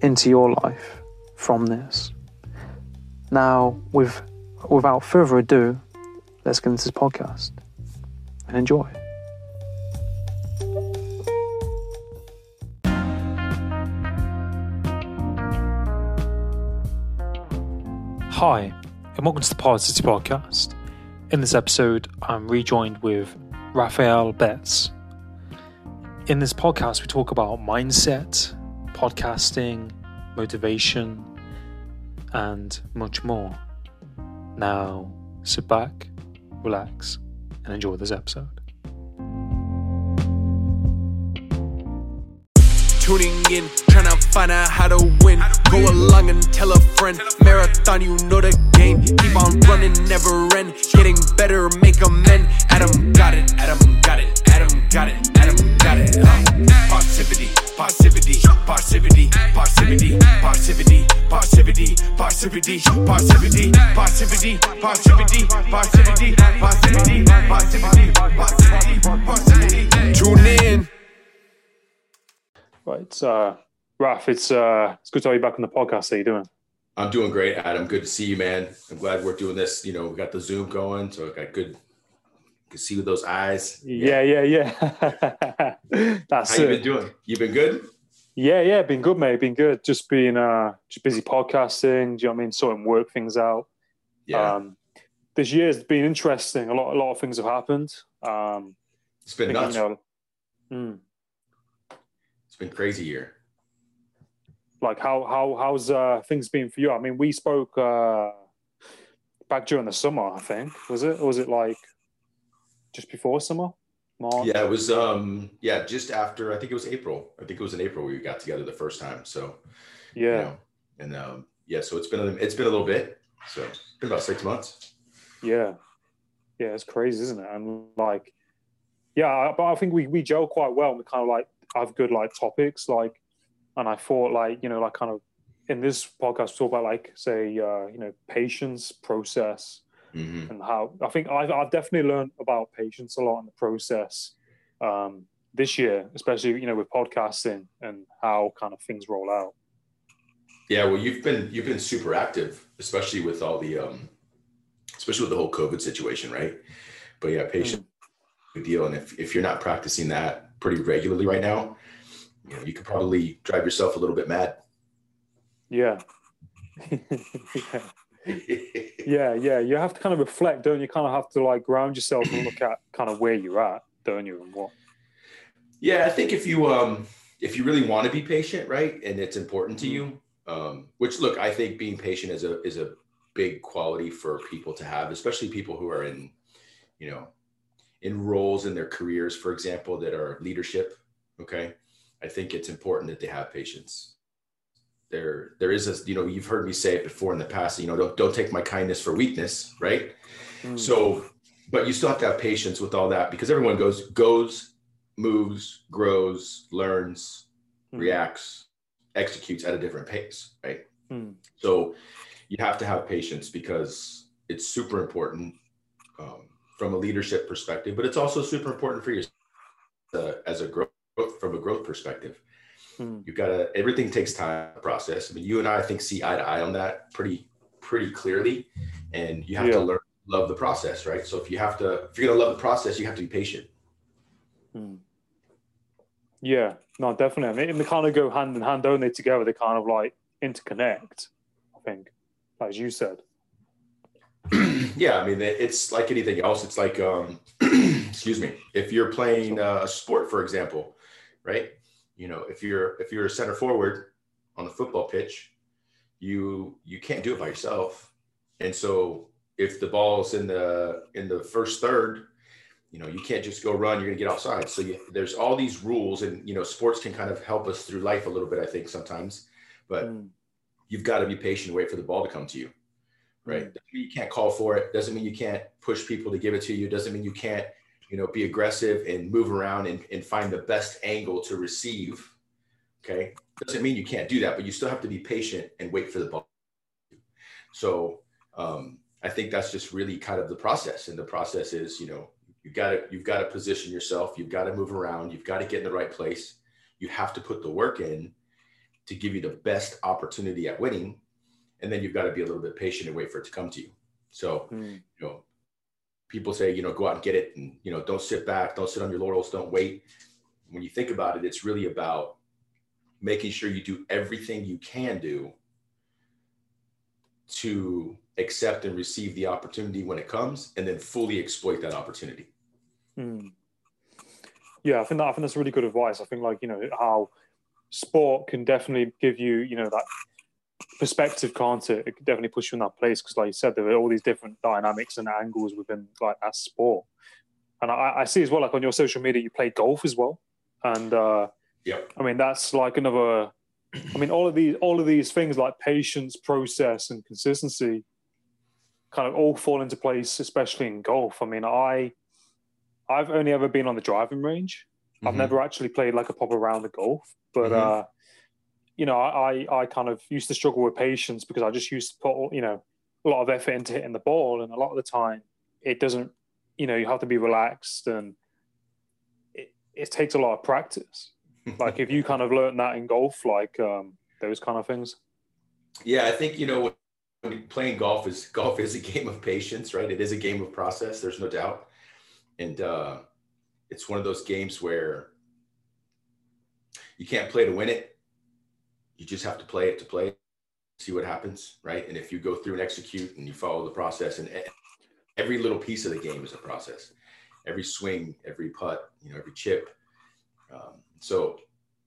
into your life from this. Now, with, without further ado, let's get into this podcast and enjoy. Hi, and welcome to the City Podcast. In this episode, I'm rejoined with Rafael Betts. In this podcast, we talk about mindset, podcasting, motivation, and much more. Now, sit back, relax, and enjoy this episode. Tuning in, trying to find out how to win. Go along and tell a friend. Marathon, you know the game. Keep on running, never end. Getting better, make amend. Adam got it, Adam got it, Adam got it, Adam got it. Uh, Positivity, positivity, positivity, positivity, positivity, positivity, positivity, positivity, positivity, positivity, positivity, positivity, positivity, positivity, positivity. Tune in. Right, uh, Raf, it's uh, it's good to have you back on the podcast. How you doing? I'm doing great, Adam. Good to see you, man. I'm glad we're doing this. You know, we got the Zoom going, so I got good. Can see with those eyes. Yeah, yeah, yeah. That's How you been doing? You been good? Yeah, yeah, been good, mate. Been good. Just being uh, just busy podcasting. Do you know what I mean? Sorting work things out. Yeah, Um, this year's been interesting. A lot, a lot of things have happened. Um, it's been nuts. you know, mm, It's been crazy year. like how how how's uh, things been for you? I mean, we spoke uh, back during the summer. I think was it? Or was it like just before summer? March. Yeah, it was. Um, yeah, just after. I think it was April. I think it was in April we got together the first time. So yeah. you know, and um, yeah, so it's been a, it's been a little bit. So it's been about six months. Yeah, yeah, it's crazy, isn't it? And like, yeah, but I think we we gel quite well. And we kind of like have good like topics, like, and I thought like you know like kind of in this podcast we talk about like say uh, you know patience, process, hmm and how I think I've, I've definitely learned about patience a lot in the process um, this year, especially you know with podcasting and how kind of things roll out. Yeah, well, you've been you've been super active, especially with all the um, especially with the whole COVID situation, right? But yeah, patient big deal. And if if you're not practicing that pretty regularly right now, you know, you could probably drive yourself a little bit mad. Yeah. yeah. Yeah, yeah. You have to kind of reflect, don't you? Kind of have to like ground yourself and look at kind of where you're at, don't you? And what? yeah, I think if you um if you really want to be patient, right, and it's important to you, um, which look, I think being patient is a is a big quality for people to have, especially people who are in, you know, in roles in their careers, for example, that are leadership. Okay, I think it's important that they have patience. There, there is a, you know, you've heard me say it before in the past. You know, don't don't take my kindness for weakness, right? Mm. So, but you still have to have patience with all that because everyone goes, goes, moves, grows, learns, Mm. reacts, executes at a different pace, right? Mm. So, you have to have patience because it's super important um, from a leadership perspective, but it's also super important for you uh, as a growth from a growth perspective. Mm. You've got to everything takes time to process. I mean, you and I, I think, see eye to eye on that pretty pretty clearly, and you have Yeah. to learn love the process, right? So if you have to, if you're gonna love the process, you have to be patient. Mm. Yeah, No, definitely. I mean, they kind of go hand in hand, don't they? Together, they kind of like interconnect. I think, as you said. yeah, I mean, it's like anything else. It's like, um, excuse me, if you're playing uh, a sport, for example, right? You know, if you're if you're a center forward on the football pitch, you you can't do it by yourself. And so, if the ball's in the in the first third, you know, you can't just go run. You're gonna get offside. So you, there's all these rules, and you know, sports can kind of help us through life a little bit, I think, sometimes. But mm. you've got to be patient, wait for the ball to come to you right? Mm. You can't call for it. Doesn't mean you can't push people to give it to you. Doesn't mean you can't, you know, be aggressive and move around and, and find the best angle to receive. Okay. Doesn't mean you can't do that, but you still have to be patient and wait for the ball. So um, I think that's just really kind of the process. And the process is, you know, you got to you've got to position yourself. You've got to move around. You've got to get in the right place. You have to put the work in to give you the best opportunity at winning and then you've got to be a little bit patient and wait for it to come to you. So, mm. you know, people say, you know, go out and get it and, you know, don't sit back, don't sit on your laurels, don't wait. When you think about it, it's really about making sure you do everything you can do to accept and receive the opportunity when it comes and then fully exploit that opportunity. Mm. Yeah, I think that I think that's really good advice. I think like, you know, how sport can definitely give you, you know, that perspective, can't it? It could definitely push you in that place because, like you said, there are all these different dynamics and angles within like that sport. And I, I see as well, like on your social media, you play golf as well, and uh, yeah, I mean that's like another. I mean, all of these, all of these things like patience, process, and consistency, kind of all fall into place, especially in golf. I mean, I, I've only ever been on the driving range. Mm-hmm. I've never actually played like a proper round of golf, but mm-hmm. uh, you know, I, I kind of used to struggle with patience because I just used to put, you know, a lot of effort into hitting the ball. And a lot of the time it doesn't, you know, you have to be relaxed and it, it takes a lot of practice. like if you kind of learn that in golf, like um, those kind of things. Yeah, I think, you know, playing golf is golf is a game of patience, right? It is a game of process. There's no doubt. And uh, it's one of those games where you can't play to win it you just have to play it to play, see what happens, right? And if you go through and execute and you follow the process, and every little piece of the game is a process. Every swing, every putt, you know, every chip. Um, so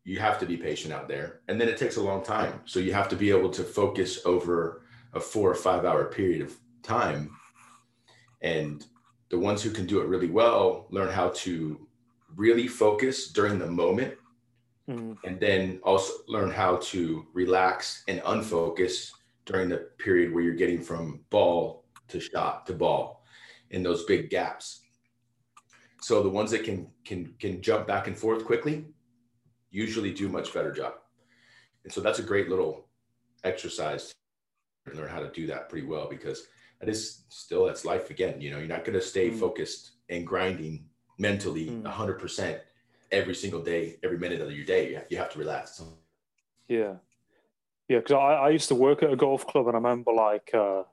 you have to be patient out there, and then it takes a long time. So you have to be able to focus over a four or five hour period of time, and the ones who can do it really well learn how to really focus during the moment mm. and then also learn how to relax and unfocus during the period where you're getting from ball to shot to ball in those big gaps. So the ones that can can can jump back and forth quickly usually do much better job. And so that's a great little exercise to learn how to do that pretty well because that is still that's life again. You know, you're not going to stay mm. focused and grinding mentally mm. 100% every single day, every minute of your day. You have to relax. Yeah. Yeah, because I, I used to work at a golf club and I remember like uh,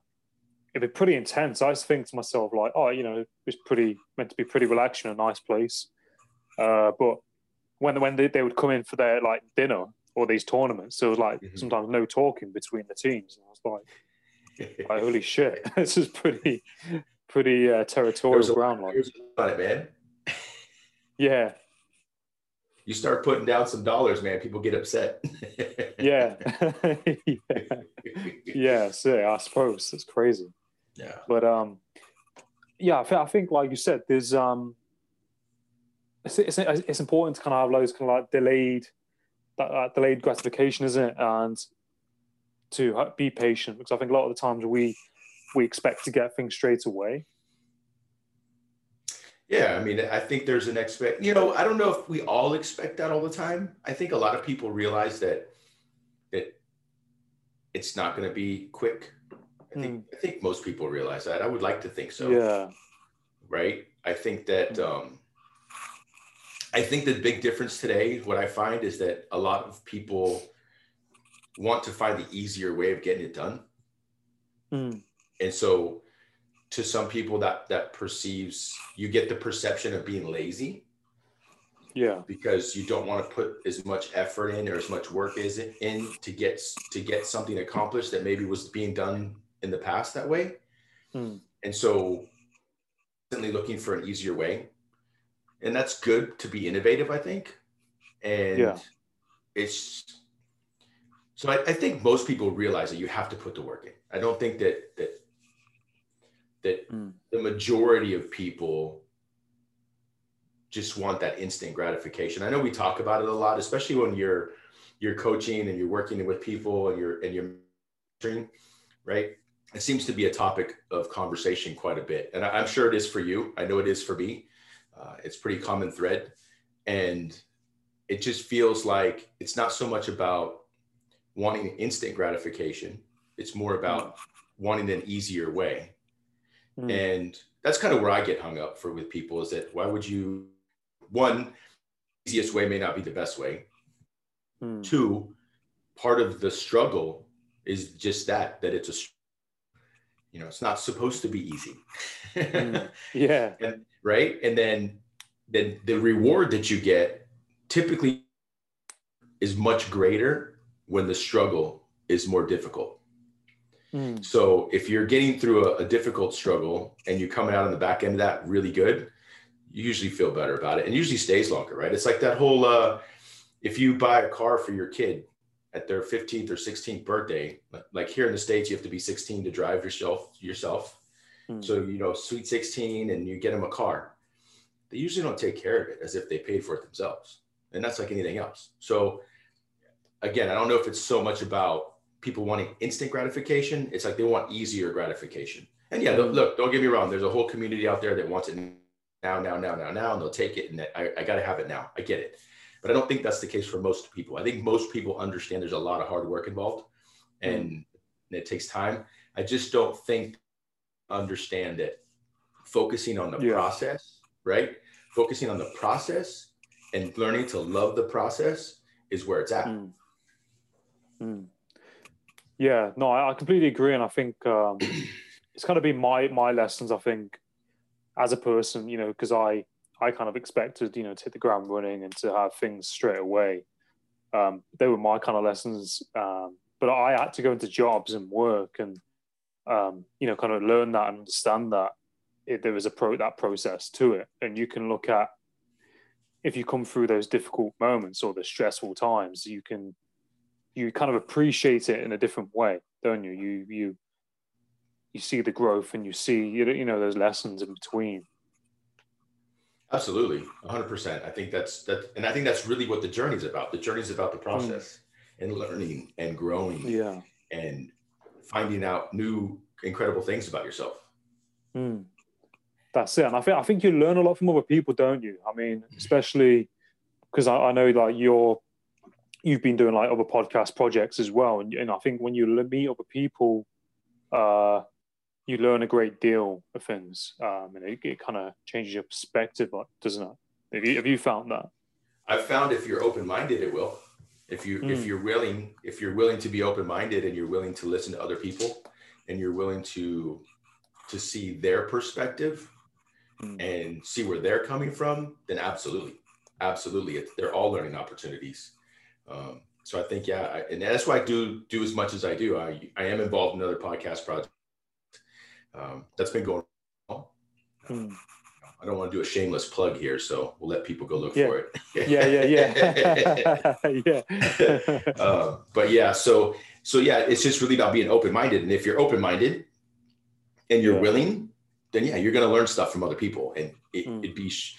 it'd be pretty intense. I used to think to myself like, oh, you know, it's pretty meant to be pretty relaxing, a nice place. Uh, but when when they, they would come in for their like dinner or these tournaments, it was like mm-hmm. sometimes no talking between the teams. And I was like, like holy shit, this is pretty pretty uh, territorial ground. Like, it, man. yeah, you start putting down some dollars, man, people get upset. yeah. yeah. Yeah. So I suppose it's crazy. Yeah. But um, yeah, I think, like you said, there's um, it's, it's, it's important to kind of have those kind of like delayed, that, that delayed gratification, isn't it? And to be patient because I think a lot of the times we we expect to get things straight away, yeah, I mean, I think there's an expect. You know, I don't know if we all expect that all the time. I think a lot of people realize that that it's not going to be quick. I think mm. I think most people realize that. I would like to think so. Yeah. Right. I think that. Hmm. Um, I think the big difference today, what I find is that a lot of people want to find the easier way of getting it done. Mm. And so to some people that that perceives you get the perception of being lazy Yeah. Because you don't want to put as much effort in or as much work is in to get to get something accomplished that maybe was being done in the past that way. Hmm. And so constantly looking for an easier way. And that's good to be innovative, I think. And Yeah. it's so I, I think most people realize that you have to put the work in. I don't think that that that Mm. the majority of people just want that instant gratification. I know we talk about it a lot, especially when you're you're coaching and you're working with people and you're and you're mentoring, right? It seems to be a topic of conversation quite a bit, and I, am sure it is for you. I know it is for me. Uh, it's pretty common thread, and it just feels like it's not so much about wanting instant gratification. It's more about wanting an easier way. Mm. And that's kind of where I get hung up for with people is that why would you one easiest way may not be the best way. Mm. Two, part of the struggle is just that that it's a you know, it's not supposed to be easy. Mm. Yeah. and right? And then then the reward that you get typically is much greater when the struggle is more difficult. Mm. So if you're getting through a, a, difficult struggle and you're coming out on the back end of that really good, you usually feel better about it and usually stays longer, right? It's like that whole uh, if you buy a car for your kid at their 15th or 16th birthday, like here in the States, you have to be 16 to drive yourself yourself. Mm. So, you know, sweet 16 and you get them a car. They usually don't take care of it as if they paid for it themselves. And that's like anything else. So again, I don't know if it's so much about people wanting instant gratification. It's like they want easier gratification. And yeah, look, don't get me wrong. There's a whole community out there that wants it now, now, now, now, now, and they'll take it. And I, I got to have it now. I get it. But I don't think that's the case for most people. I think most people understand there's a lot of hard work involved and mm. it takes time. I just don't think understand it. Focusing on the Yeah. process, right? Focusing on the process and learning to love the process is where it's at. Mm. Mm. Yeah, no, I, I completely agree, and I think um, it's kind of been my my lessons. I think as a person, you know, because I I kind of expected, you know, to hit the ground running and to have things straight away. Um, they were my kind of lessons, um, but I had to go into jobs and work and um, you know, kind of learn that and understand that it, there was a pro that process to it, and you can look at if you come through those difficult moments or the stressful times, you can you kind of appreciate it in a different way, don't you? You you you see the growth and you see you know those lessons in between. Absolutely, 100%. I think that's that, and I think that's really what the journey is about. The journey is about the process mm. and learning and growing, yeah, and finding out new incredible things about yourself. Mm. That's it, and I think I think you learn a lot from other people, don't you? I mean, especially because I, I know like you're you've been doing like other podcast projects as well, and, and I think when you meet other people, uh, you learn a great deal of things, um, and it, it kind of changes your perspective, but doesn't it? Have you, have you found that? I've found if you're open-minded, it will. If you mm. if you're willing, if you're willing to be open-minded and you're willing to listen to other people, and you're willing to to see their perspective mm. and see where they're coming from, then absolutely, absolutely, it's, they're all learning opportunities. Um, so I think yeah, I, and that's why I do do as much as I do. I I am involved in another podcast project um, that's been going on. Hmm. I don't want to do a shameless plug here, so we'll let people go look yeah. for it. yeah, yeah, yeah, yeah. uh, but yeah, so so yeah, it's just really about being open minded, and if you're open minded and you're Yeah. willing, then yeah, you're going to learn stuff from other people, and it, Mm. it'd be sh-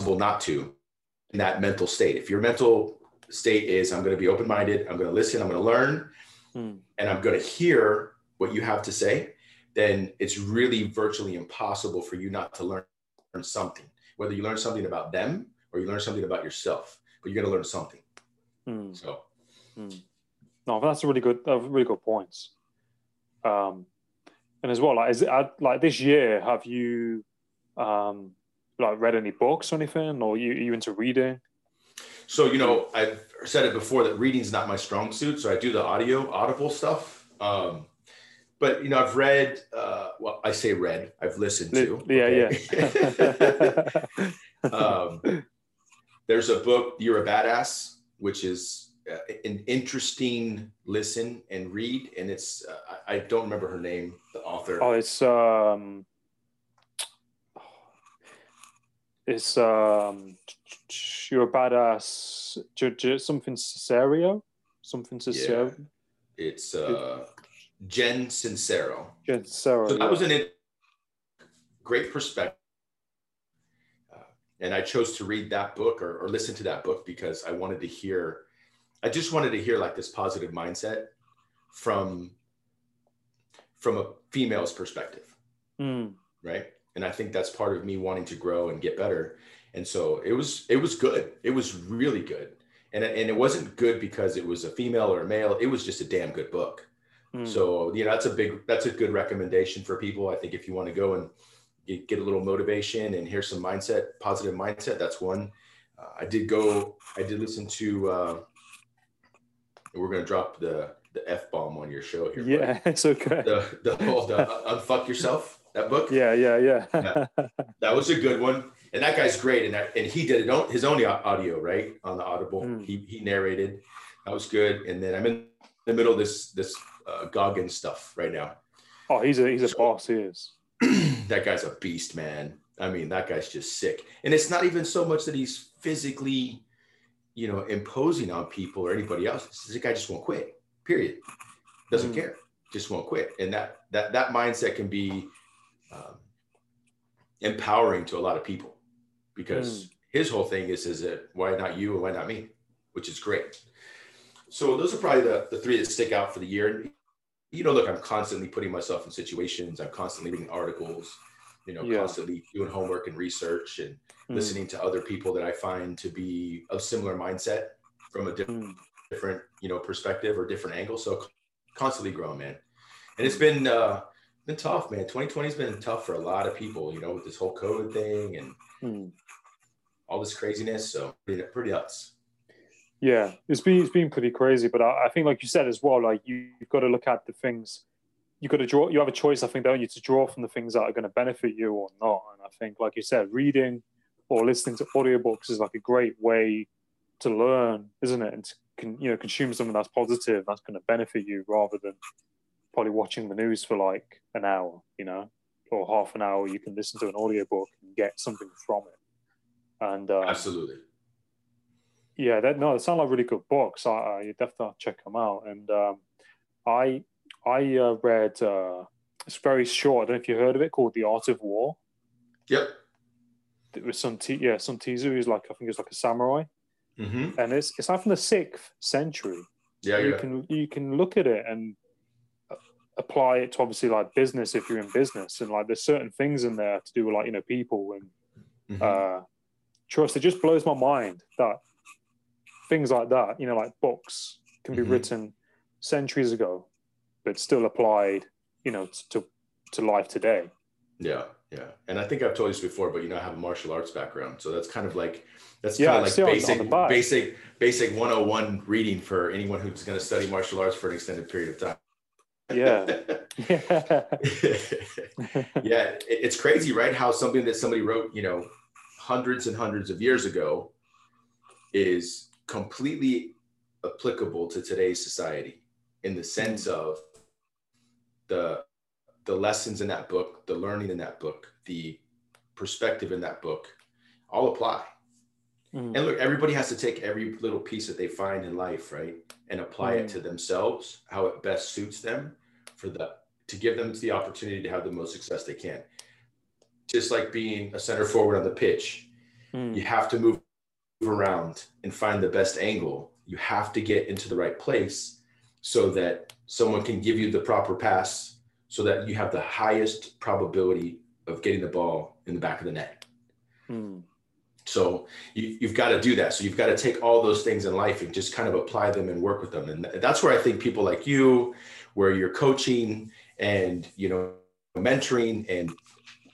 not to that mental state. If your mental state is, I'm going to be open minded, I'm going to listen, I'm going to learn, Mm. and I'm going to hear what you have to say, then it's really virtually impossible for you not to learn something. Whether you learn something about them or you learn something about yourself, but you're going to learn something. Mm. So No, that's a really good, uh, really good points. Um, and as well, like, is it uh, like this year? Have you um, like read any books or anything, or you you into reading? So, you know, I've said it before that reading's not my strong suit. So I do the audio, audible stuff. Um, but, you know, I've read, uh, well, I say read, I've listened to. Yeah, okay? um, there's a book, You're a Badass, which is uh, an interesting listen and read. And it's, uh, I don't remember her name, the author. Oh, it's, um, it's, um, You're a Badass, something Cesario, something Cesario. Yeah. It's, uh, Jen Sincero. Jen Sincero. So that yeah. was an great perspective and I chose to read that book or, or listen to that book because I wanted to hear, I just wanted to hear like this positive mindset from from a female's perspective, mm. right? And I think that's part of me wanting to grow and get better. And so it was it was good. It was really good. And, and it wasn't good because it was a female or a male. It was just a damn good book. Mm. So you know that's a big that's a good recommendation for people. I think if you want to go and get, a little motivation and hear some mindset, positive mindset. That's one. Uh, I did go, I did listen to, uh, we're going to drop the, the F bomb on your show here. Yeah, it's okay. The, the whole, the Unfuck Yourself, that book. Yeah, yeah, yeah. yeah. That was a good one. And that guy's great. And that, and he did it, on his own audio, right? On the Audible. Mm. He, he narrated. That was good. And then I'm in the middle of this, this uh, Goggins stuff right now. Oh, he's a, he's a so, boss. He is. that guy's a beast, man. I mean, that guy's just sick. And it's not even so much that he's physically, you know, imposing on people or anybody else. it's This guy just won't quit. Period. Doesn't mm. care. Just won't quit. And that that that mindset can be um, empowering to a lot of people because mm. his whole thing is is that why not you and why not me, which is great. So those are probably the, the three that stick out for the year you know, look, I'm constantly putting myself in situations. I'm constantly reading articles, you know, yeah. constantly doing homework and research and mm. listening to other people that I find to be of similar mindset from a different, mm. different, you know, perspective or different angle. So constantly growing, man. And it's been, uh, been tough, man. 2020 has been tough for a lot of people, you know, with this whole COVID thing and mm. all this craziness. So pretty, pretty nuts. Yeah, it's been it's been pretty crazy, but I, I think, like you said as well, like you, you've got to look at the things. You got to draw. You have a choice, I think, don't you, to draw from the things that are going to benefit you or not. And I think, like you said, reading or listening to audiobooks is like a great way to learn, isn't it? And to can you know consume something that's positive, that's going to benefit you, rather than probably watching the news for like an hour, you know, or half an hour. You can listen to an audiobook and get something from it. And um, absolutely yeah, that no, it sound like really good books. I, I you definitely check them out. And um, I I uh, read uh, it's very short. I don't know if you heard of it called The Art of War. Yep. It was some te- yeah Sun Tzu. He's like I think it's like a samurai, mm-hmm. and it's it's like from the sixth century. Yeah, you yeah. can you can look at it and apply it to obviously like business if you're in business and like there's certain things in there to do with like you know people and mm-hmm. uh trust it just blows my mind that things like that, you know, like books can be mm-hmm. written centuries ago, but still applied, you know, to to life today. Yeah, yeah. And I think I've told you this before, but you know, I have a martial arts background, so that's kind of like that's yeah, kind of like basic, basic, basic 101 reading for anyone who's going to study martial arts for an extended period of time. Yeah yeah yeah it's crazy right how something that somebody wrote you know hundreds and hundreds of years ago is completely applicable to today's society in the sense mm. of the the lessons in that book, the learning in that book, the perspective in that book all apply. Mm. And look, everybody has to take every little piece that they find in life, right? And apply mm. it to themselves, how it best suits them for the to give them the opportunity to have the most success they can. Just like being a center forward on the pitch, mm. you have to move around and find the best angle, you have to get into the right place so that someone can give you the proper pass so that you have the highest probability of getting the ball in the back of the net. So you, have got to do that. So you've got to take all those things in life and just kind of apply them and work with them. And that's where I think people like you, where you're coaching and you know mentoring, and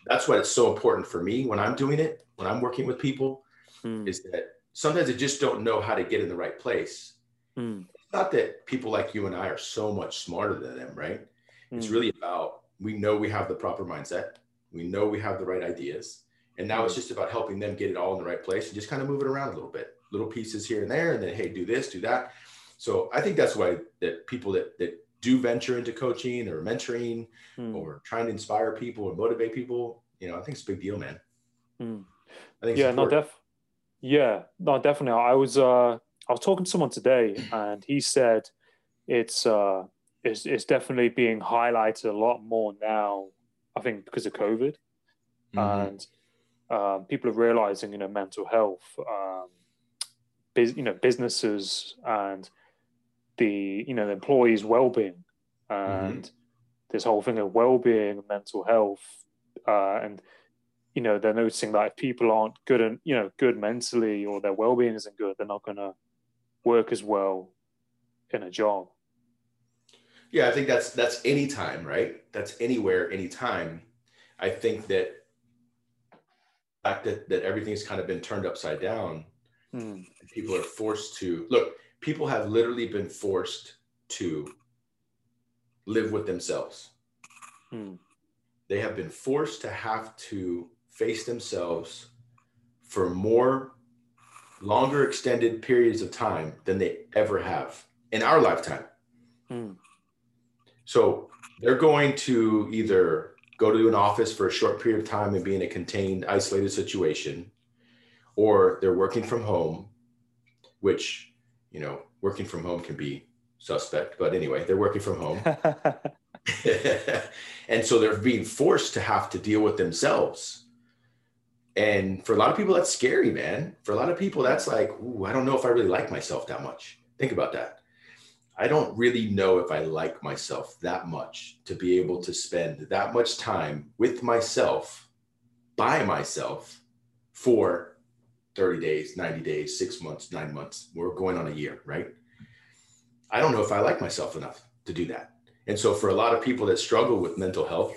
that's why it's so important for me when I'm doing it, when I'm working with people, mm. is that sometimes they just don't know how to get in the right place. Mm. It's not that people like you and I are so much smarter than them, right? Mm. It's hmm. really about we know we have the proper mindset, we know we have the right ideas, And now it's just about helping them get it all in the right place and just kind of move it around a little bit, little pieces here and there, and then hey, do this, do that. So I think that's why that people that that do venture into coaching or mentoring Mm. or trying to inspire people or motivate people, you know, I think it's a big deal, man. Mm. I think yeah, no, def, yeah, no, definitely. I was, uh, I was talking to someone today, and he said it's, uh, it's, it's definitely being highlighted a lot more now. I think because of COVID, Mhm. and um, people are realizing, you know, mental health, um, bus- you know, businesses and the, you know, the employees' well-being, and this whole thing of well-being, and mental health, uh, and you know, they're noticing that if people aren't good and you know good mentally or their well-being isn't good, they're not going to work as well in a job. Yeah, I think that's that's any time, right? That's anywhere, anytime. I think that fact that that everything's kind of been turned upside down, Mm. people are forced to look. People have literally been forced to live with themselves. Mm. They have been forced to have to face themselves for more longer extended periods of time than they ever have in our lifetime. Mm. So they're going to either go to an office for a short period of time and be in a contained, isolated situation, or they're working from home, which, you know, working from home can be suspect. But anyway, they're working from home. and so they're being forced to have to deal with themselves. And for a lot of people, that's scary, man. For a lot of people, that's like, ooh, I don't know if I really like myself that much. Think about that. I don't really know if I like myself that much to be able to spend that much time with myself, by myself, for 30 days, 90 days, six months, nine months. We're going on a year, right? I don't know if I like myself enough to do that. And so, for a lot of people that struggle with mental health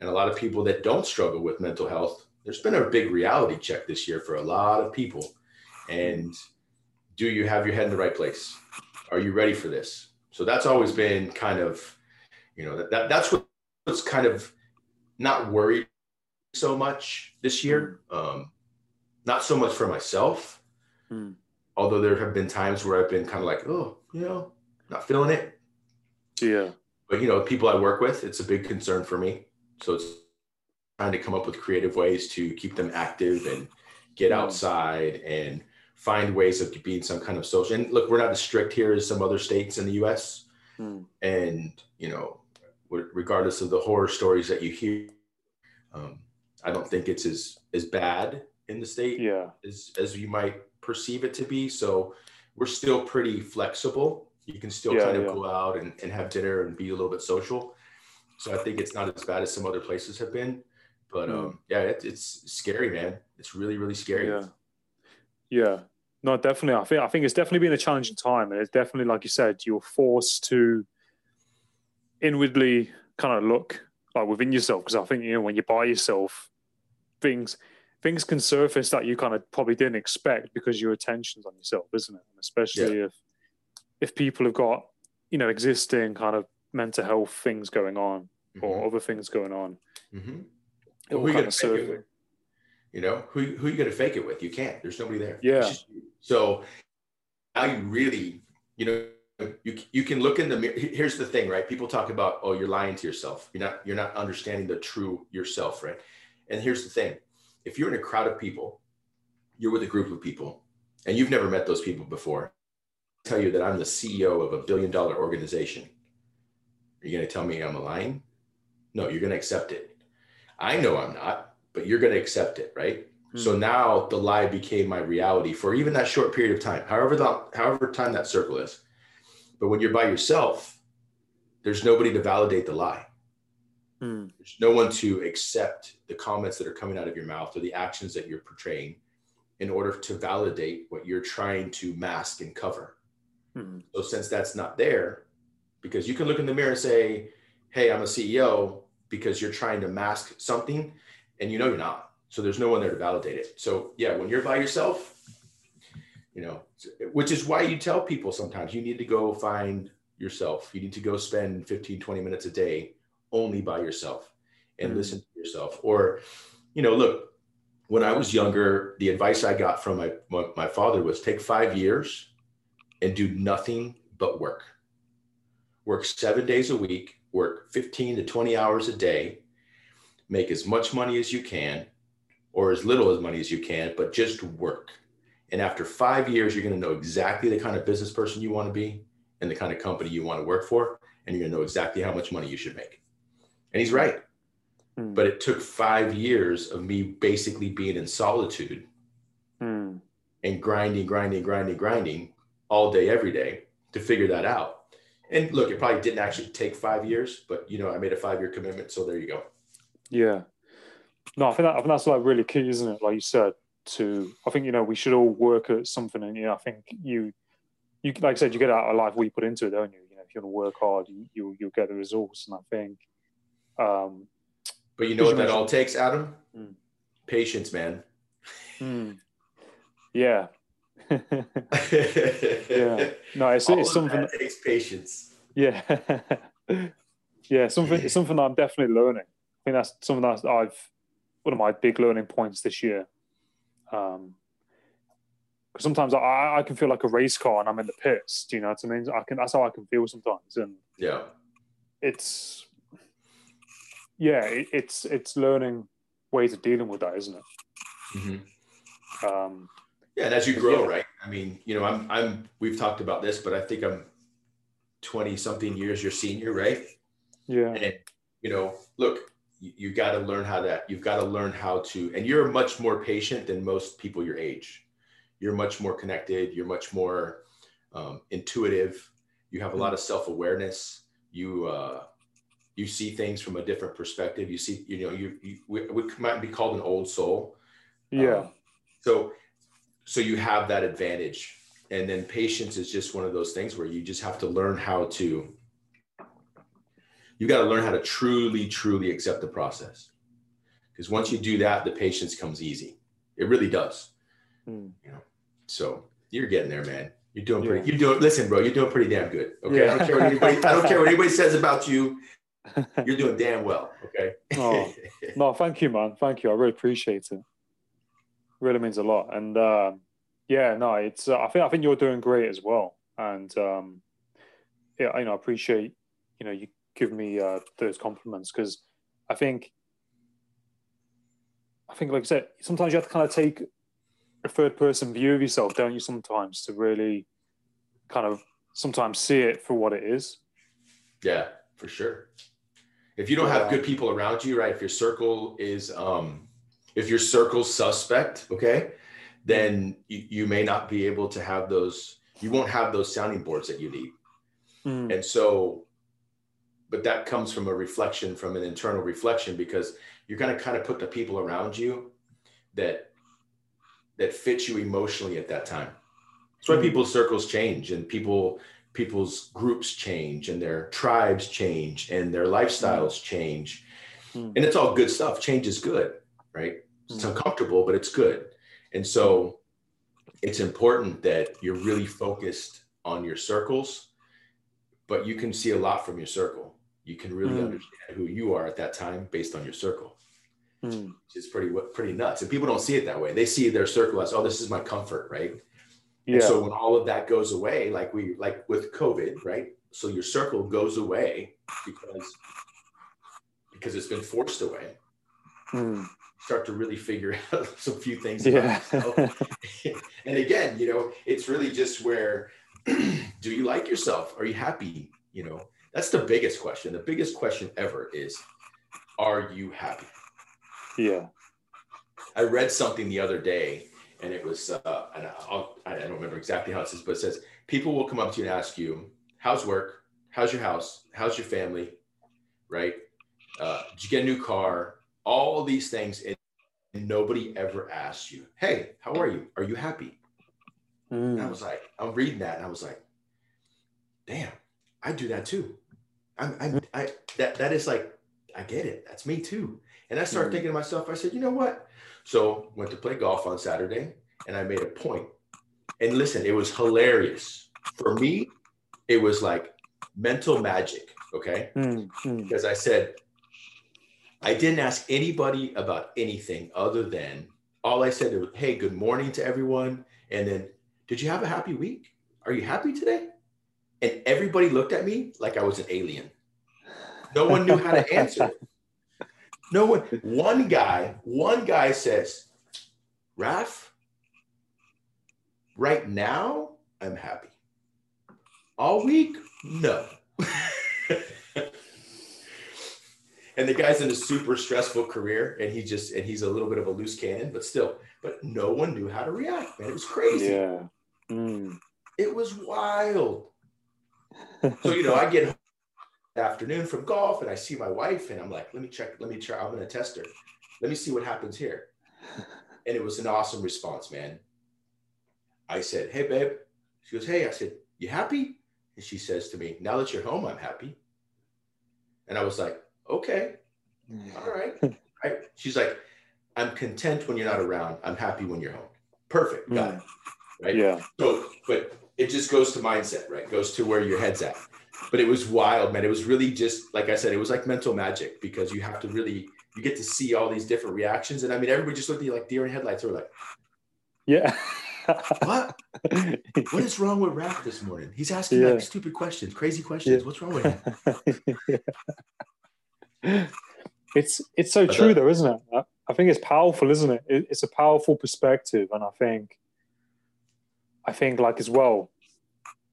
and a lot of people that don't struggle with mental health, there's been a big reality check this year for a lot of people. And do you have your head in the right place? Are you ready for this? So that's always been kind of, you know, that, that that's what, what's kind of not worried so much this year. Um, not so much for myself, Mm. although there have been times where I've been kind of like, oh, you know, not feeling it. yeah. But you know, people I work with, it's a big concern for me. So it's trying to come up with creative ways to keep them active and get Mm. outside and find ways of being some kind of social. And look, we're not as strict here as some other states in the U.S. Mm. And you know, regardless of the horror stories that you hear, um, I don't think it's as as bad in the state Yeah. as as you might perceive it to be. So we're still pretty flexible. You can still Yeah, kind of yeah. go out and, and have dinner and be a little bit social. So I think it's not as bad as some other places have been. But Mm. um, yeah, it, it's scary, man. It's really, really scary. Yeah. Yeah. No, definitely. I think I think it's definitely been a challenging time, and it's definitely, like you said, you're forced to inwardly kind of look like within yourself because I think you know when you buy yourself, things things can surface that you kind of probably didn't expect because your attention's on yourself, isn't it? And especially if if people have got you know existing kind of mental health things going on or other things going on, Mhm. it will kind of surface. You know, who who you gonna fake it with? You can't. There's nobody there. Yeah. Just. So now you really, you know, you you can look in the mirror. Here's the thing, right? People talk about, oh, you're lying to yourself. You're not you're not understanding the true yourself, right? And here's the thing: if you're in a crowd of people, you're with a group of people, and you've never met those people before. I tell you that I'm the CEO of a billion dollar organization. Are you gonna tell me I'm a lying? No, you're gonna accept it. I know I'm not, but you're going to accept it, right? So now the lie became my reality for even that short period of time, however long, however time that circle is. But when you're by yourself, there's nobody to validate the lie. Hmm. There's no one to accept the comments that are coming out of your mouth or the actions that you're portraying in order to validate what you're trying to mask and cover. Hmm. So since that's not there, because you can look in the mirror and say, "Hey, I'm a CEO," because you're trying to mask something, and you know you're not. So there's no one there to validate it. So yeah, when you're by yourself, you know, which is why you tell people sometimes you need to go find yourself. You need to go spend 15, 20 minutes a day only by yourself and Mhm. listen to yourself. Or, you know, look, when I was younger, the advice I got from my, my, my father was take five years and do nothing but work. Work seven days a week, work 15 to 20 hours a day, make as much money as you can, or as little as money as you can, but just work. And after five years, you're going to know exactly the kind of business person you want to be and the kind of company you want to work for. And you're going to know exactly how much money you should make. And he's right. Mm. But it took five years of me basically being in solitude Mm. and grinding, grinding, grinding, grinding all day, every day to figure that out. And look, it probably didn't actually take five years, but you know, I made a five year commitment. So there you go. Yeah. No, I think that, I think that's like really key, isn't it? Like you said, to I think you know we should all work at something, and you know I think you you like I said you get out of life what you put into it, don't you? You know if you want to work hard, you you you'll get the results, and I think um But you know what that all takes, Adam? Mm. Patience, man. hmm, yeah yeah no it's, it's something that takes patience. yeah yeah something it's something that I'm definitely learning. I think that's something that I've one of my big learning points this year. Um, because sometimes I, I can feel like a race car and I'm in the pits. Do you know what I mean? I can that's how I can feel sometimes, and Yeah. it's yeah, it, it's it's learning ways of dealing with that, isn't it? Mhm. Um, Yeah, and as you grow, Yeah. right? I mean, you know, I'm I'm we've talked about this, but I think I'm 20 something years your senior, right? yeah, And you know, look, you, you got to learn how that you've got to learn how to and you're much more patient than most people your age. You're much more connected, you're much more um, intuitive. You have a lot of self-awareness. You uh you see things from a different perspective. You see, you know, you, you we, we might be called an old soul. yeah, Um, so, so you have that advantage, and then patience is just one of those things where you just have to learn how to. You got to learn how to truly, truly accept the process, because once you do that, the patience comes easy. It really does. You know, So you're getting there, man. You're doing Yeah. pretty. You're doing. Listen, bro. You're doing pretty damn good. Okay. Yeah. I don't care what anybody. I don't care what anybody says about you. You're doing damn well. Okay. Oh. no, thank you, man. Thank you. I really appreciate it. Really means a lot. And um, yeah, no, it's. Uh, I think I think you're doing great as well. And um, yeah, you know, I appreciate you know you giving me uh, those compliments because I think I think, like I said, sometimes you have to kind of take a third person view of yourself, don't you? Sometimes to really kind of sometimes see it for what it is. Yeah, for sure. If you don't have good people around you, right? If your circle is, um, if your circle's suspect, okay, then you, you may not be able to have those. You won't have those sounding boards that you need. Mm, And so, but that comes from a reflection, from an internal reflection, because you're going to kind of put the people around you that that fit you emotionally at that time. That's why Mhm. people's circles change and people people's groups change and their tribes change and their lifestyles change. Mm. And it's all good stuff. Change is good, right? It's Mm. uncomfortable, but it's good. And so it's important that you're really focused on your circles, but you can see a lot from your circle. You can really Mm. understand who you are at that time based on your circle, mm, which is pretty pretty nuts. And people don't see it that way. They see their circle as, oh, this is my comfort, right? yeah. And so when all of that goes away, like we like with COVID, right? So your circle goes away because because it's been forced away. Mm, Start to really figure out some few things yeah. and again, you know, it's really just where do you like yourself? Are you happy? You know, that's the biggest question. The biggest question ever is are you happy? yeah. I read something the other day, and it was uh, and I'll, I don't remember exactly how it says, but it says people will come up to you and ask you, "How's work? How's your house? How's your family? Right? Uh, did you get a new car? All these things, and nobody ever asks you, "Hey, how are you? Are you happy?" And I Mm, was like, I'm reading that, and I was like, "Damn, I do that too." I'm, I'm I that that is like, I get it. That's me too. And I started Mhm. thinking to myself, I said, you know what? So went to play golf on Saturday, and I made a point. And listen, it was hilarious for me. It was like mental magic. Okay, mm, mm, because I said I didn't ask anybody about anything other than all I said was, "Hey, good morning to everyone," and then, "Did you have a happy week? Are you happy today?" And everybody looked at me like I was an alien. No one knew how to answer. No one. One guy, one guy says, "Raf, right now I'm happy. All week, no." and the guy's in a super stressful career and he just and he's a little bit of a loose cannon but still but no one knew how to react man it was crazy Yeah. Mm. it was wild so you know i get afternoon from golf and i see my wife and i'm like let me check let me try i'm gonna test her let me see what happens here and it was an awesome response man i said hey babe she goes hey i said you happy and she says to me now that you're home i'm happy and i was like okay all right. right. She's like, I'm content when you're not around. I'm happy when you're home. Perfect. Got it. Mm. Right. Yeah. So, but it just goes to mindset, right? Goes to where your head's at. But it was wild, man. It was really just, like I said, it was like mental magic because you have to really, you get to see all these different reactions. And I mean, everybody just looked at you like deer in headlights. They were like, Yeah. what? What is wrong with Raph this morning? He's asking Yeah. like stupid questions, crazy questions. Yeah. What's wrong with him? it's it's so true that- though, isn't it? I, think it's powerful, isn't it? It's a powerful perspective, and I think, I think like as well,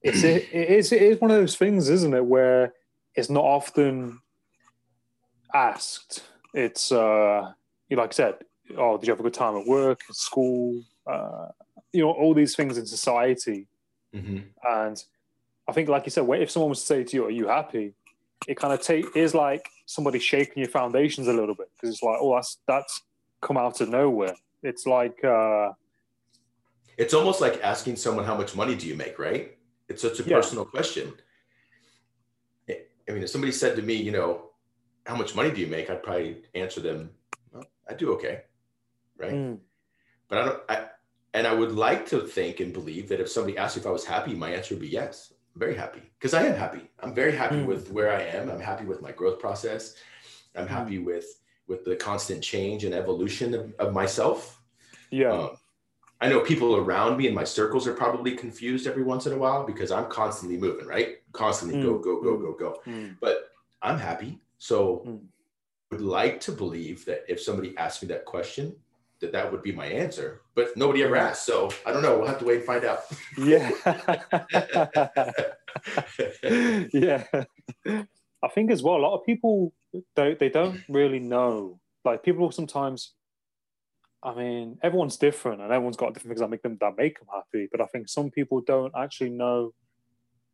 it's it, it is it is one of those things, isn't it, where it's not often asked. It's uh, like I said, oh, did you have a good time at work, at school? Uh, you know, all these things in society, Mhm. and I think, like you said, if someone was to say to you, "Are you happy?" It kind of take is like somebody shaking your foundations a little bit because it's like, oh, that's that's come out of nowhere. It's like, uh, It's almost like asking someone how much money do you make, right? It's such a Yeah. personal question. I mean, if somebody said to me, you know, how much money do you make? I'd probably answer them, well, I do okay, right? mm, But I don't. I and I would like to think and believe that if somebody asked if I was happy, my answer would be yes. I'm very happy because I am happy. I'm very happy Mm. with where I am. I'm happy with my growth process. I'm Mm. happy with with the constant change and evolution of, of myself. yeah, Um, I know people around me in my circles are probably confused every once in a while because I'm constantly moving, right? Constantly go, Mm, go, go, mm. go, go. mm, But I'm happy. So Mm. would like to believe that if somebody asked me that question, that that would be my answer. But nobody ever asked. So I don't know. We'll have to wait and find out. yeah, yeah. I think as well, a lot of people they they don't really know. Like people sometimes, I mean, everyone's different, and everyone's got different things that make them that make them happy. But I think some people don't actually know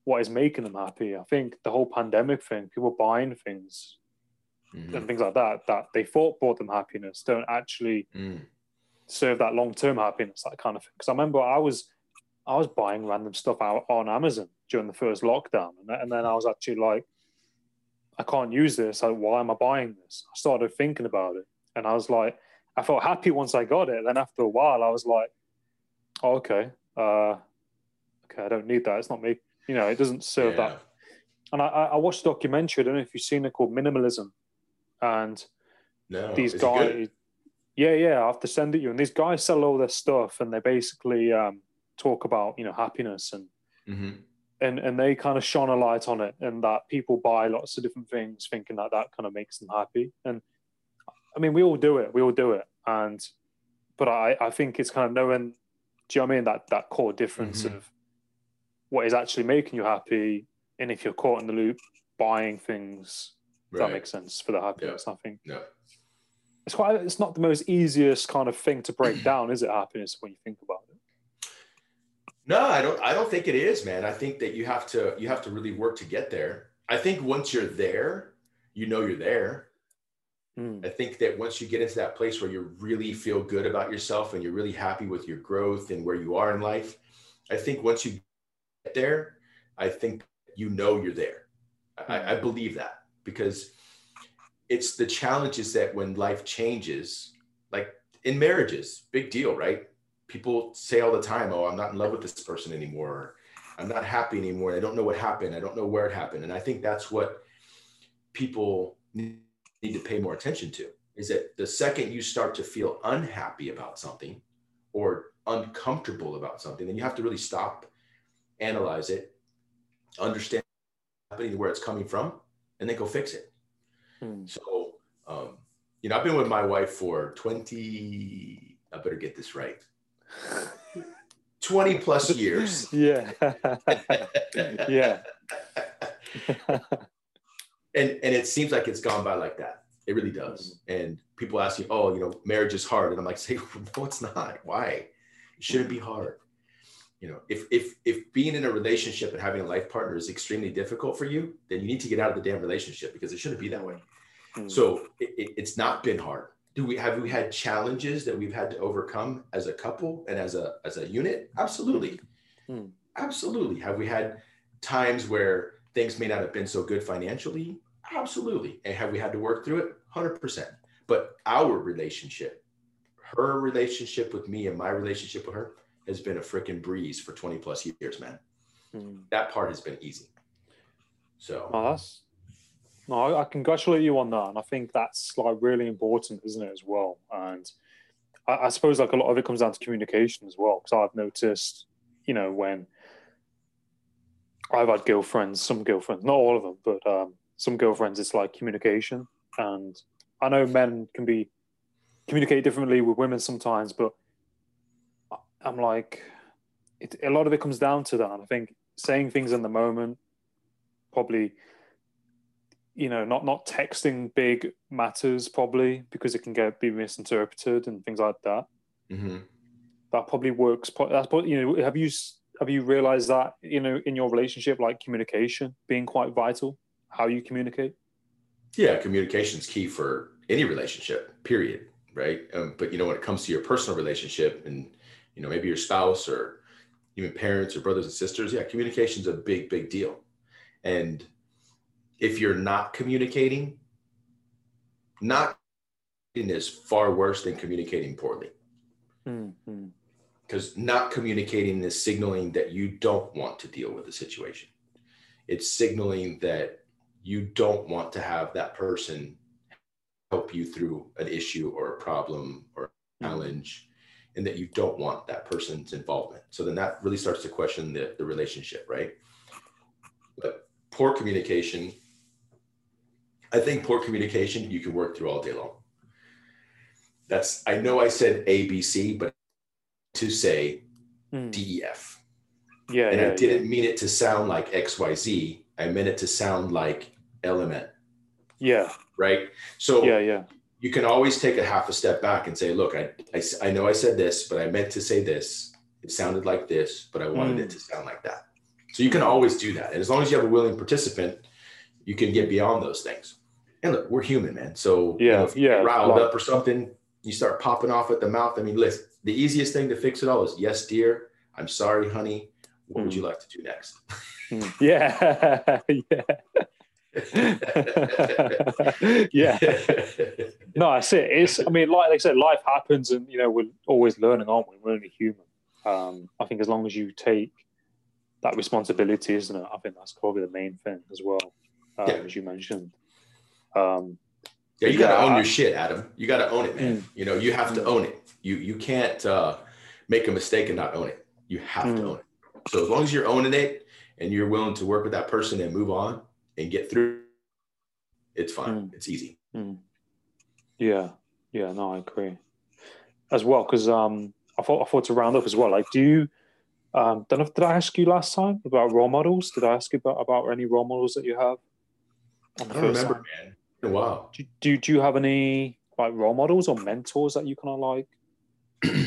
what is making them happy. I think the whole pandemic thing, people buying things Mhm. and things like that that they thought brought them happiness, don't actually Mm. serve that long term happiness, that kind of thing. Because I remember I was I was buying random stuff out on Amazon during the first lockdown, and, then- and then I was actually like, I can't use this. Like, why am I buying this? I started thinking about it, and I was like, I felt happy once I got it. Then after a while, I was like, oh, okay, uh, okay, I don't need that. It's not me. You know, it doesn't serve Yeah. that. And I, I watched a documentary. I don't know if you've seen it called Minimalism, and No. these Is it good? guys yeah yeah i have to send it you and these guys sell all their stuff and they basically um, talk about you know happiness and Mhm. and and they kind of shone a light on it and that people buy lots of different things thinking that that kind of makes them happy and i mean we all do it we all do it and but i i think it's kind of knowing do you know what i mean that that core difference Mhm. of what is actually making you happy and if you're caught in the loop buying things Right. that makes sense for the happiness i think Yeah. it's quite it's not the most easiest kind of thing to break down is it happiness when you think about it No, I don't. I don't think it is, man. I think that you have to you have to really work to get there. I think once you're there, you know you're there. Mm. I think that once you get into that place where you really feel good about yourself and you're really happy with your growth and where you are in life, I think once you get there, I think you know you're there. I, I believe that because it's the challenges that when life changes, like in marriages, big deal, right? People say all the time, "Oh, I'm not in love with this person anymore." Or, I'm not happy anymore. I don't know what happened. I don't know where it happened. And I think that's what people need to pay more attention to is that the second you start to feel unhappy about something or uncomfortable about something, then you have to really stop, analyze it, understand happening, where it's coming from, and then go fix it. Hmm. So, um, you know, I've been with my wife for 20, I better get this right. 20 plus years. Yeah. yeah. and and it seems like it's gone by like that. It really does. And people ask me, "Oh, you know, marriage is hard," and I'm like, "Say, no, it's not. Why? It shouldn't be hard." You know, if if if being in a relationship and having a life partner is extremely difficult for you, then you need to get out of the damn relationship because it shouldn't be that way. Mm-hmm. So it, it, it's not been hard. Do we have we had challenges that we've had to overcome as a couple and as a as a unit? Absolutely, mm-hmm. absolutely. Have we had times where things may not have been so good financially? Absolutely. And have we had to work through it? 100%. But our relationship, her relationship with me and my relationship with her has been a freaking breeze for 20 plus years, man. Hmm. That part has been easy. So, oh, that's, no, I congratulate you on that. And I think that's like really important, isn't it, as well? And I, I suppose like a lot of it comes down to communication as well. Because I've noticed, you know, when I've had girlfriends, some girlfriends, not all of them, but um, some girlfriends it's like communication. And i know men can be communicate differently with women sometimes but i'm like it, a lot of it comes down to that. And i think saying things in the moment probably you know not not texting big matters probably because it can get be misinterpreted and things like that. Mm-hmm. that probably works that's probably you know have you have you realized that you know in your relationship like communication being quite vital how you communicate? Yeah, communication is key for any relationship, period. Right. Um, but, you know, when it comes to your personal relationship and, you know, maybe your spouse or even parents or brothers and sisters, yeah, communication is a big, big deal. And if you're not communicating, not is far worse than communicating poorly. Mm-hmm because not communicating is signaling that you don't want to deal with the situation. It's signaling that you don't want to have that person help you through an issue or a problem or a mm-hmm. challenge and that you don't want that person's involvement so then that really starts to question the, the relationship right but poor communication i think poor communication you can work through all day long that's i know i said abc but to say mm. def yeah and yeah, i didn't yeah. mean it to sound like xyz i meant it to sound like element. Yeah. Right. So yeah, yeah. You can always take a half a step back and say, look, I, I, I know I said this, but I meant to say this. It sounded like this, but I wanted mm. it to sound like that. So you can always do that. And as long as you have a willing participant, you can get beyond those things. And look, we're human, man. So yeah, you know, if yeah, riled up or something, you start popping off at the mouth. I mean, listen, the easiest thing to fix it all is yes, dear. I'm sorry, honey. What mm. would you like to do next? Mm. yeah. yeah. yeah. No, that's it. It's, I mean, like they said, life happens and, you know, we're always learning, aren't we? We're only human. Um, I think as long as you take that responsibility, isn't it? I think that's probably the main thing as well, um, yeah. as you mentioned. Um, yeah, you got to own your shit, Adam. You got to own it, man. Mm, you know, you have to own it. You you can't uh, make a mistake and not own it. You have mm, to own it. So as long as you're owning it and you're willing to work with that person and move on, and get through, it's fine. Mm. It's easy. Mm. Yeah, yeah, no, I agree as well because um, I thought I thought to round up as well. Like, do you? Um, don't know, did I ask you last time about role models? Did I ask you about, about any role models that you have? I don't remember, time? man. Wow. Do, do, do you have any like role models or mentors that you kind of like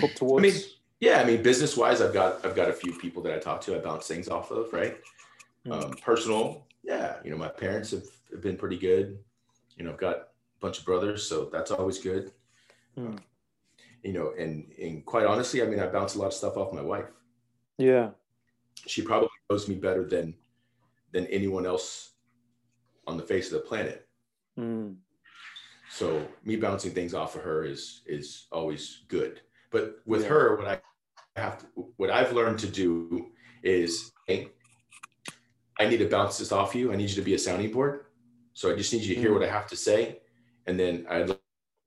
look towards? I mean, yeah, I mean, business wise, I've got I've got a few people that I talk to. I bounce things off of, right? Mm. Um, personal, yeah, you know, my parents have, have been pretty good. You know, I've got a bunch of brothers, so that's always good. Hmm. You know, and and quite honestly, I mean, I bounce a lot of stuff off my wife. Yeah, she probably knows me better than than anyone else on the face of the planet. Hmm. So me bouncing things off of her is is always good. But with yeah. her, what I have to, what I've learned to do is, hey, I need to bounce this off you. I need you to be a sounding board. So I just need you to hear mm. what I have to say. And then I'd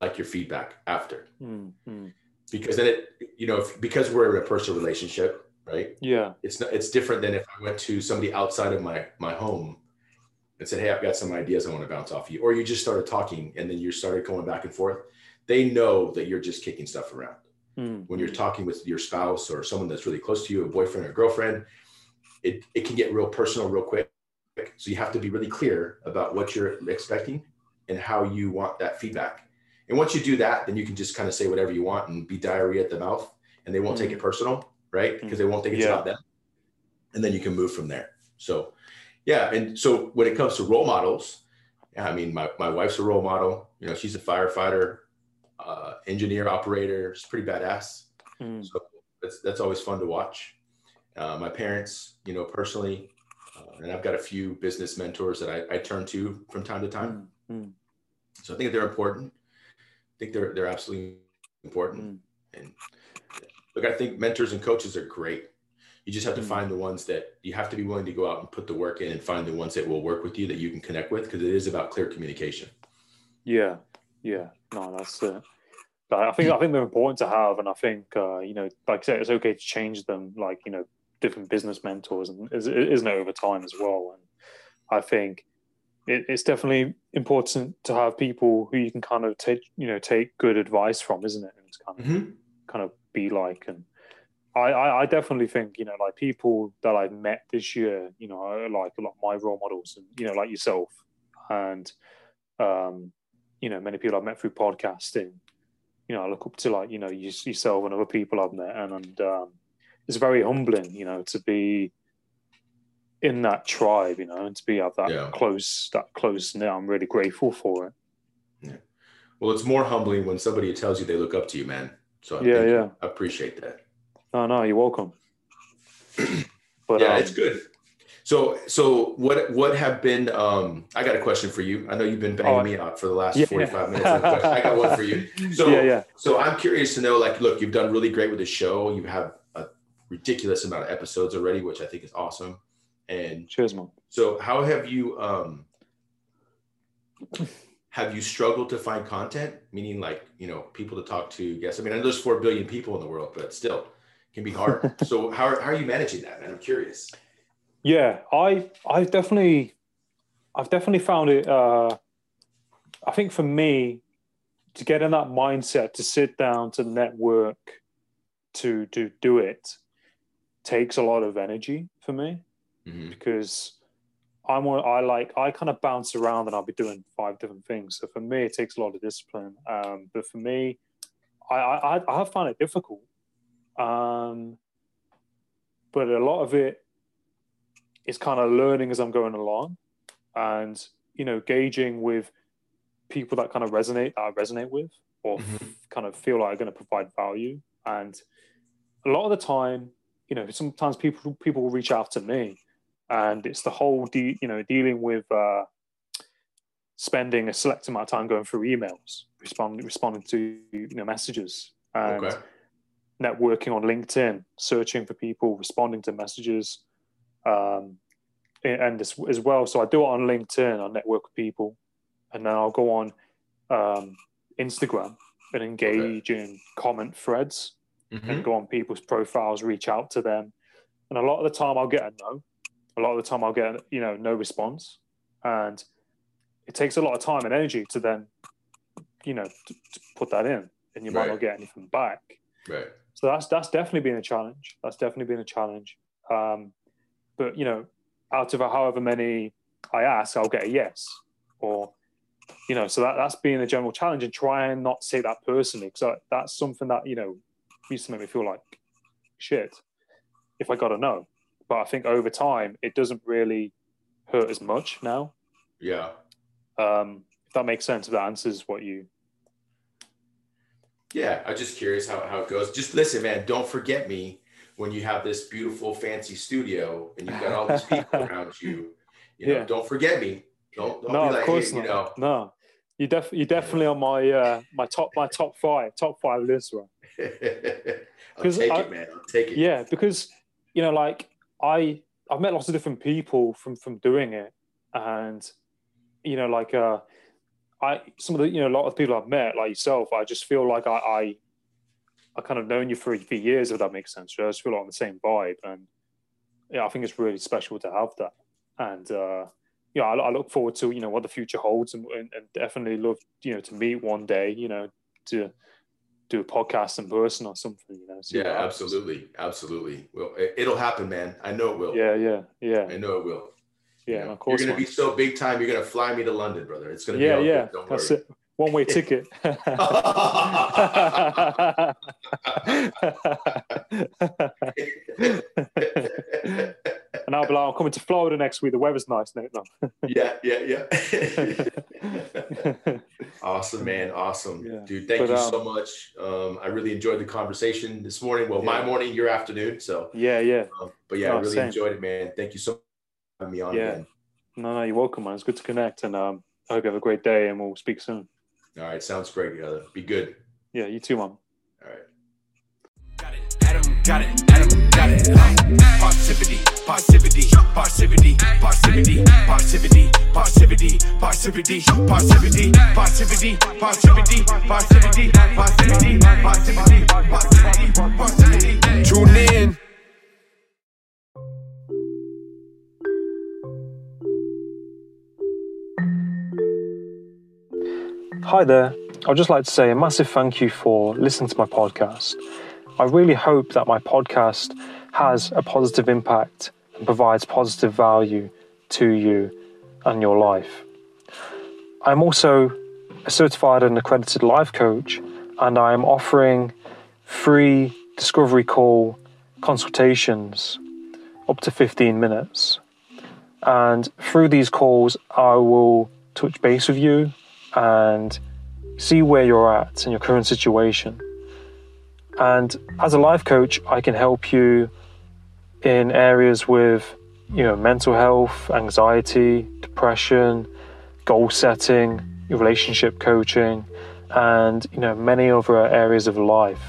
like your feedback after Mm, mm. because then it you know if, because we're in a personal relationship right Yeah. it's not it's different than if i went to somebody outside of my my home and said hey i've got some ideas i want to bounce off you or you just started talking and then you started going back and forth they know that you're just kicking stuff around Mm, when you're talking with your spouse or someone that's really close to you a boyfriend or girlfriend it, it can get real personal real quick. So you have to be really clear about what you're expecting and how you want that feedback. And once you do that then you can just kind of say whatever you want and be diarrhea at the mouth and they won't take it personal right? Because they won't think it's Yeah. about them. And then you can move from there. So yeah and so when it comes to role models yeah, i mean my, my wife's a role model. You know she's a firefighter uh, engineer operator. She's pretty badass. Mm, so that's that's always fun to watch. Uh, my parents, you know, personally, uh, and I've got a few business mentors that I, I turn to from time to time. mm, mm, So I think they're important. I think they're they're absolutely important. mm. And look, I think mentors and coaches are great. You just have to Mm. find the ones that you have to be willing to go out and put the work in and find the ones that will work with you that you can connect with because it is about clear communication. Yeah, yeah. No, that's it. But I think I think they're important to have, and I think uh, you know, like I said, it's okay to change them. Like you know, different business mentors, and is- isn't it over time as well? And I think it, it's definitely important to have people who you can kind of take you know take good advice from, isn't it? And kind of Mhm. kind of be like and I, I, I definitely think you know like people that I've met this year you know are like a lot of my role models and you know like yourself and um you know many people I've met through podcasting you know I look up to like you know you, yourself and other people I've met and, and um, it's very humbling you know to be in that tribe you know and to be have that Yeah. close that close now I'm really grateful for it Yeah. Well, it's more humbling when somebody tells you they look up to you, man. So Yeah, thank yeah. I appreciate that. no no you're welcome but yeah, um, it's good. So, so what what have been? Um, I got a question for you. I know you've been banging Oh, me out for the last yeah. forty five minutes. with a question. I got one for you. So, yeah yeah so I'm curious to know. Like, look, you've done really great with the show. You have ridiculous amount of episodes already, which I think is awesome. And cheers man so, how have you? Um, have you struggled to find content? Meaning, like, you know, people to talk to. Guests. I mean, I know there's four billion people in the world, but still, it can be hard. so, how are, how are you managing that, man? I'm curious. Yeah, I I've definitely I've definitely found it uh I think for me to get in that mindset to sit down to network to to do it takes a lot of energy for me Mhm. because I'm I like I kind of bounce around and I'll be doing five different things. So for me it takes a lot of discipline. Um but for me I I, I have found it difficult. Um but a lot of it is kind of learning as I'm going along and you know gauging with people that kind of resonate that I resonate with or Mhm. kind of feel like are going to provide value and a lot of the time you know sometimes people people will reach out to me and it's the whole de- you know dealing with uh spending a select amount of time going through emails responding responding to you know messages and Okay. networking on LinkedIn, searching for people, responding to messages, um, and as, as well. So I do it on LinkedIn. I network with people, and then I'll go on um, Instagram and engage in comment threads Mhm. and go on people's profiles, reach out to them. And a lot of the time, I'll get a no. A lot of the time, I'll get you know no response, and it takes a lot of time and energy to then you know to, to put that in, and you might Right. not get anything back. Right. So that's that's definitely been a challenge. That's definitely been a challenge. Um, but you know, out of however many I ask, I'll get a yes, or you know, so that that's been a general challenge, and try and not say that personally, because that's something that you know used to make me feel like shit if I got a no. But I think over time, it doesn't really hurt as much now. Yeah. Um, if that makes sense, if that answers what you. Yeah. I'm just curious how, how it goes. Just listen, man, don't forget me when you have this beautiful, fancy studio and you've got all these people around you. You know, Yeah. don't forget me. Don't, don't no, be like, of course hey, you not. know. No, you def you're definitely on my uh, my top my top five top five list, right? I'll take I- it, man. I'll take it. Yeah, because you know, like I I've met lots of different people from from doing it, and you know, like uh, I some of the you know a lot of people I've met like yourself, I just feel like I I, I kind of known you for for years, if that makes sense. I just feel like on the same vibe, and yeah, I think it's really special to have that. And uh, yeah, I, I look forward to you know what the future holds, and, and, and definitely love you know to meet one day, you know, to do a podcast in person or something, you know. Yeah, absolutely, absolutely. Well, it, will happen, man. I know it will. Yeah, yeah, yeah. I know it will. Yeah, you know, of course. You're gonna man. be so big time. You're gonna fly me to London, brother. It's gonna yeah, be yeah. That's worry. it. One way ticket. and I'll be like, I'm coming to Florida next week. The weather's nice, Nate. No. yeah, yeah, yeah. awesome, man. Awesome, yeah. dude. Thank but, you um, so much. Um, I really enjoyed the conversation this morning. Well, yeah. my morning, your afternoon. So yeah, yeah. Um, but yeah, no, I really same. enjoyed it, man. Thank you so much for having me on. Yeah. Again. No, no, you're welcome, man. It's good to connect, and um, I hope you have a great day, and we'll speak soon. All right, sounds great, brother. Be good. Yeah, you too, mom. All right. Got it, Adam, got it. Positivity, positivity, positivity, positivity, positivity, positivity, positivity, positivity, positivity, positivity, positivity, positivity, positivity, positivity, positivity. Tune in. Hi there. I'd just like to say a massive thank you for listening to my podcast. I really hope that my podcast has a positive impact and provides positive value to you and your life. I'm also a certified and accredited life coach, and I am offering free discovery call consultations up to 15 minutes. And through these calls, I will touch base with you and see where you're at in your current situation. And as a life coach, I can help you in areas with, you know, mental health, anxiety, depression, goal setting, relationship coaching, and, you know, many other areas of life.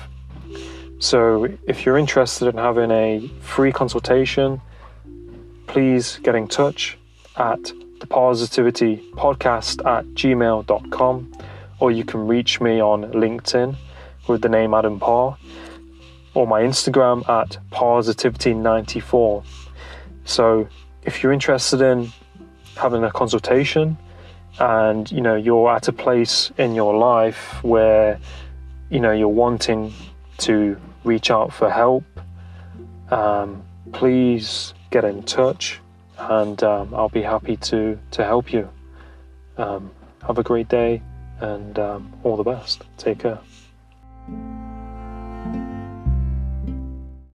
So if you're interested in having a free consultation, please get in touch at the Parrsitivity podcast at gmail.com or you can reach me on LinkedIn with the name Adam Parr or my Instagram at Parrsitivity94. So if you're interested in having a consultation and you know you're at a place in your life where you know you're wanting to reach out for help um, please get in touch and um, I'll be happy to to help you. Um, have a great day and um, all the best. Take care.